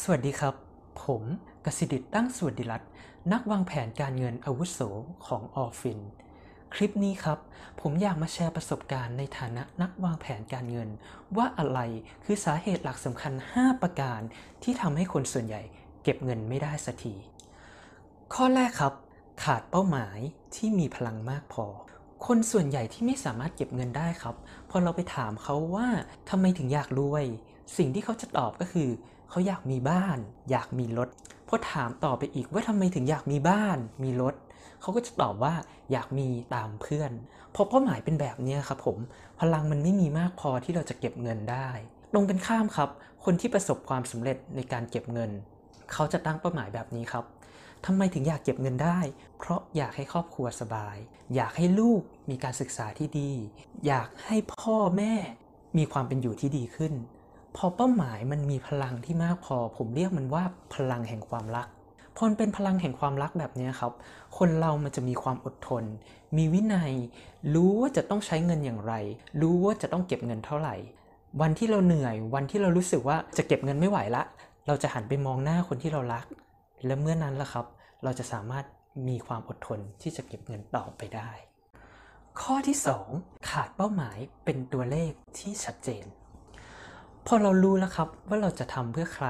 สวัสดีครับ ผมกสิดิตตั้งสวัสดิรัตนักวางแผนการเงินอาวุโสของออฟฟิน คลิปนี้ครับ ผมอยากมาแชร์ประสบการณ์ในฐานะนักวางแผนการเงิน ว่าอะไรคือสาเหตุหลักสำคัญ 5 ประการ ที่ทำให้คนส่วนใหญ่เก็บเงินไม่ได้สักที ข้อแรกครับ ขาดเป้าหมายที่มีพลังมากพอคนส่วนใหญ่ที่ไม่สามารถเก็บเงินได้ครับ พอเราไปถามเขาว่าทำไมถึงอยากรวย สิ่งที่เขาจะตอบก็คือ เขาอยากมีบ้าน อยากมีรถพอถามต่อไปอีกว่าทำไมถึงอยากมีบ้าน มีรถเขาก็จะตอบว่าอยากมีตามเพื่อนเพราะเป้าหมายเป็นแบบนี้ครับผมพลังมันไม่มีมากพอที่เราจะเก็บเงินได้ตรงกันข้ามครับ คนที่ประสบความสำเร็จในการเก็บเงิน เขาจะตั้งเป้าหมายแบบนี้ครับทำไมถึงอยากเก็บเงินได้ เพราะอยากให้ครอบครัวสบาย อยากให้ลูกมีการศึกษาที่ดี อยากให้พ่อแม่มีความเป็นอยู่ที่ดีขึ้น พอเป้าหมายมันมีพลังที่มากพอ ผมเรียกมันว่าพลังแห่งความรักพอมันเป็นพลังแห่งความรักแบบนี้ครับ คนเรามันจะมีความอดทน มีวินัย รู้ว่าจะต้องใช้เงินอย่างไร รู้ว่าจะต้องเก็บเงินเท่าไหร่ วันที่เราเหนื่อย วันที่เรารู้สึกว่าจะเก็บเงินไม่ไหวละ เราจะหันไปมองหน้าคนที่เรารัก และเมื่อนั้นละครับ เราจะสามารถมีความอดทนที่จะเก็บเงินต่อไปได้ ข้อที่ 2 ขาดเป้าหมายเป็นตัวเลขที่ชัดเจน พอเรารู้แล้วครับว่าเราจะทำเพื่อใคร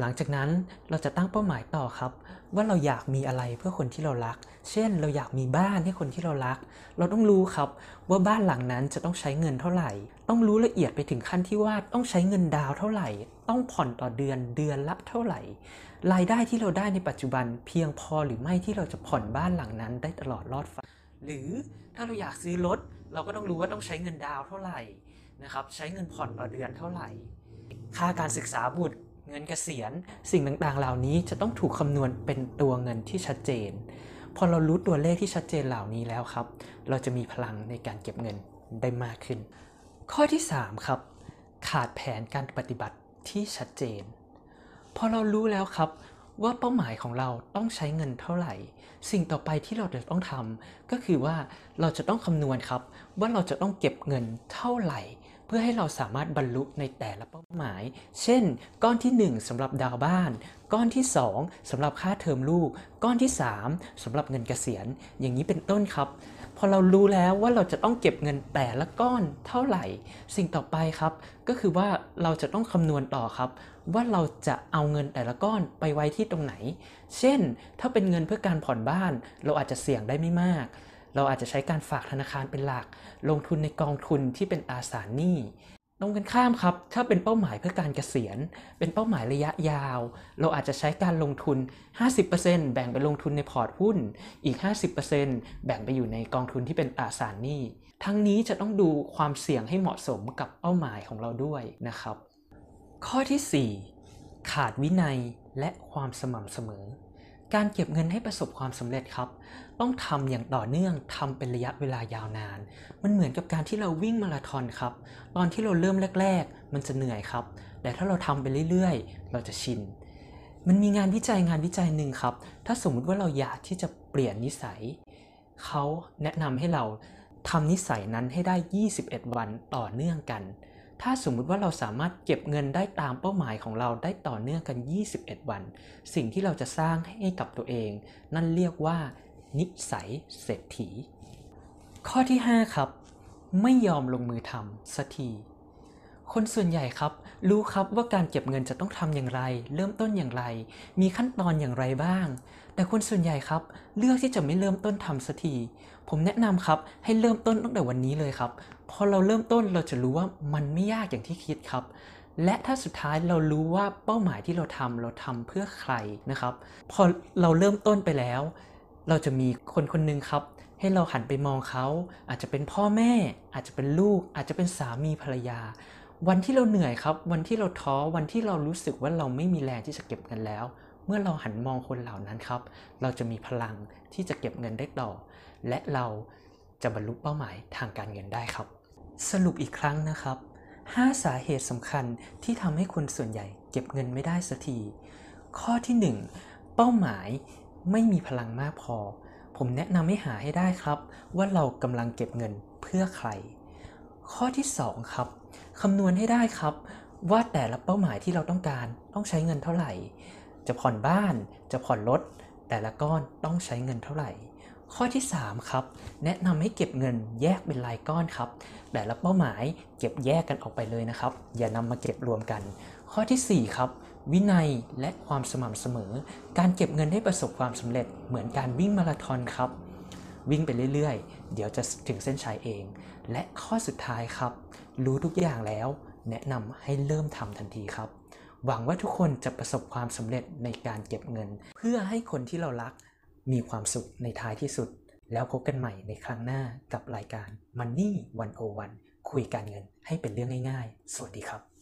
หลังจากนั้นเราจะตั้งเป้าหมายต่อครับ ว่าเราอยากมีอะไรเพื่อคนที่เรารัก เช่น เราอยากมีบ้านให้คนที่เรารัก เราต้องรู้ครับว่าบ้านหลังนั้นจะต้องใช้เงินเท่าไหร่ ต้องรู้ละเอียดไปถึงขั้นที่ว่าต้องใช้เงินดาวเท่าไหร่ ต้องผ่อนต่อเดือนเดือนละเท่าไหร่ รายได้ที่เราได้ในปัจจุบันเพียงพอหรือไม่ที่เราจะผ่อนบ้านหลังนั้นได้ตลอดรอดฟังหรือถ้าเราอยากซื้อรถเราก็ต้องรู้ว่าต้องใช้เงินดาวเท่าไหร่ นะครับใช้เงินผ่อนต่อเดือนเท่าไหร่ ค่าการศึกษาบุตร เงินเกษียณ สิ่งต่างๆ เหล่านี้จะต้องถูกคำนวณเป็นตัวเงินที่ชัดเจน พอเรารู้ตัวเลขที่ชัดเจนเหล่านี้แล้วครับ เราจะมีพลังในการเก็บเงินได้มากขึ้น ข้อที่ 3 ครับ ขาดแผนการปฏิบัติที่ชัดเจน พอเรารู้แล้วครับ ว่าเป้าหมายของเราต้องใช้เงินเท่าไหร่ สิ่งต่อไปที่เราจะต้องทำก็คือว่าเราจะต้องคำนวณครับ ว่าเราจะต้องเก็บเงินเท่าไหร่ เพื่อให้เราสามารถบรรลุในแต่ละเป้าหมาย เช่น ก้อนที่ 1สำหรับดาวบ้าน ก้อนที่ 2สำหรับค่าเทอมลูก ก้อนที่ 3สำหรับเงินเกษียณ อย่างนี้เป็นต้นครับ พอเรารู้แล้วว่าเราจะต้องเก็บเงินแต่ละก้อนเท่าไหร่ สิ่งต่อไปครับ ก็คือว่าเราจะต้องคำนวณต่อครับ ว่าเราจะเอาเงินแต่ละก้อนไปไว้ที่ตรงไหน เช่น ถ้าเป็นเงินเพื่อการผ่อนบ้าน เราอาจจะเสี่ยงได้ไม่มาก เราอาจจะใช้การฝากธนาคารเป็นหลัก ลงทุนในกองทุนที่เป็นอาสาหนี้ ตรงกันข้ามครับ ถ้าเป็นเป้าหมายเพื่อการเกษียณ เป็นเป้าหมายระยะยาว เราอาจจะใช้การลงทุน 50%แบ่งไปลงทุนในพอร์ตหุ้น อีก 50%แบ่งไปอยู่ในกองทุนที่เป็นตราสารหนี้ ทั้งนี้จะต้องดูความเสี่ยงให้เหมาะสมกับเป้าหมายของเราด้วยนะครับ ข้อที่ 4 ขาดวินัยและความสม่ำเสมอ การเก็บเงินให้ประสบความสำเร็จครับ ต้องทำอย่างต่อเนื่องทำเป็นระยะเวลายาวนาน มันเหมือนกับการที่เราวิ่งมาราธอนครับ ตอนที่เราเริ่มแรก ๆ มันจะเหนื่อยครับ แต่ถ้าเราทำไปเรื่อยๆ เราจะชิน มันมีงานวิจัยงานวิจัยหนึ่งครับ ถ้าสมมุติว่าเราอยากที่จะเปลี่ยนนิสัย เขาแนะนำให้เราทำนิสัยนั้นให้ได้ 21 วันต่อเนื่องกัน ถ้าสมมุติว่าเราสามารถเก็บเงินได้ตามเป้าหมายของเราได้ต่อเนื่องกัน 21 วัน สิ่งที่เราจะสร้างให้กับตัวเอง นั่นเรียกว่า นิสัยเศรษฐี ข้อที่ 5 ครับ ไม่ยอมลงมือทำสักที คนส่วนใหญ่ครับ รู้ครับว่าการเก็บเงินจะต้องทำอย่างไร เริ่มต้นอย่างไร มีขั้นตอนอย่างไรบ้าง แต่คนส่วนใหญ่ครับ เลือกที่จะไม่เริ่มต้นทำสักทีผมแนะนำครับให้เริ่มต้นตั้งแต่วันนี้เลยครับพอเราเริ่มต้นเราจะรู้ว่ามันไม่ยากอย่างที่คิดครับ และถ้าสุดท้ายเรารู้ว่าเป้าหมายที่เราทำเราทำเพื่อใครนะครับ พอเราเริ่มต้นไปแล้ว เราจะมีคนคนหนึ่งครับให้เราหันไปมองเขา อาจจะเป็นพ่อแม่ อาจจะเป็นลูก อาจจะเป็นสามีภรรยา วันที่เราเหนื่อยครับ วันที่เราท้อ วันที่เรารู้สึกว่าเราไม่มีแรงที่จะเก็บเงินแล้ว เมื่อเราหันมองคนเหล่านั้นครับ เราจะมีพลังที่จะเก็บเงินได้ต่อ และเราจะบรรลุเป้าหมายทางการเงินได้ครับ สรุปอีกครั้งนะครับ 5 สาเหตุสำคัญที่ทำให้คนส่วนใหญ่เก็บเงินไม่ได้สักที ข้อที่ 1 เป้าหมายไม่มีพลังมากพอ ผมแนะนำให้หาให้ได้ครับ ว่าเรากำลังเก็บเงินเพื่อใคร ข้อที่ 2 ครับ คำนวณให้ได้ครับ ว่าแต่ละเป้าหมายที่เราต้องการต้องใช้เงินเท่าไหร่ จะผ่อนบ้านจะผ่อนรถแต่ละก้อนต้องใช้เงินเท่าไหร่ ข้อที่ 3 ครับ แนะนำให้เก็บเงินแยกเป็นรายก้อนครับ แต่ละเป้าหมายเก็บแยกกันออกไปเลยนะครับ อย่านำมาเก็บรวมกัน ข้อทีสี่4 ครับ วินัยและความสม่ำเสมอ การเก็บเงินให้ประสบความสำเร็จเหมือนการวิ่งมาราธอนครับ วิ่งไปเรื่อยๆ เดี๋ยวจะถึงเส้นชัยเอง และข้อสุดท้ายครับ รู้ทุกอย่างแล้ว แนะนำให้เริ่มทำทันทีครับ หวังว่าทุกคนจะประสบความสำเร็จในการเก็บเงิน เพื่อให้คนที่เรารักมีความสุขในท้ายที่สุด แล้วพบกันใหม่ในครั้งหน้ากับรายการ Money 101คุยการเงินให้เป็นเรื่องง่าย ๆ สวัสดีครับ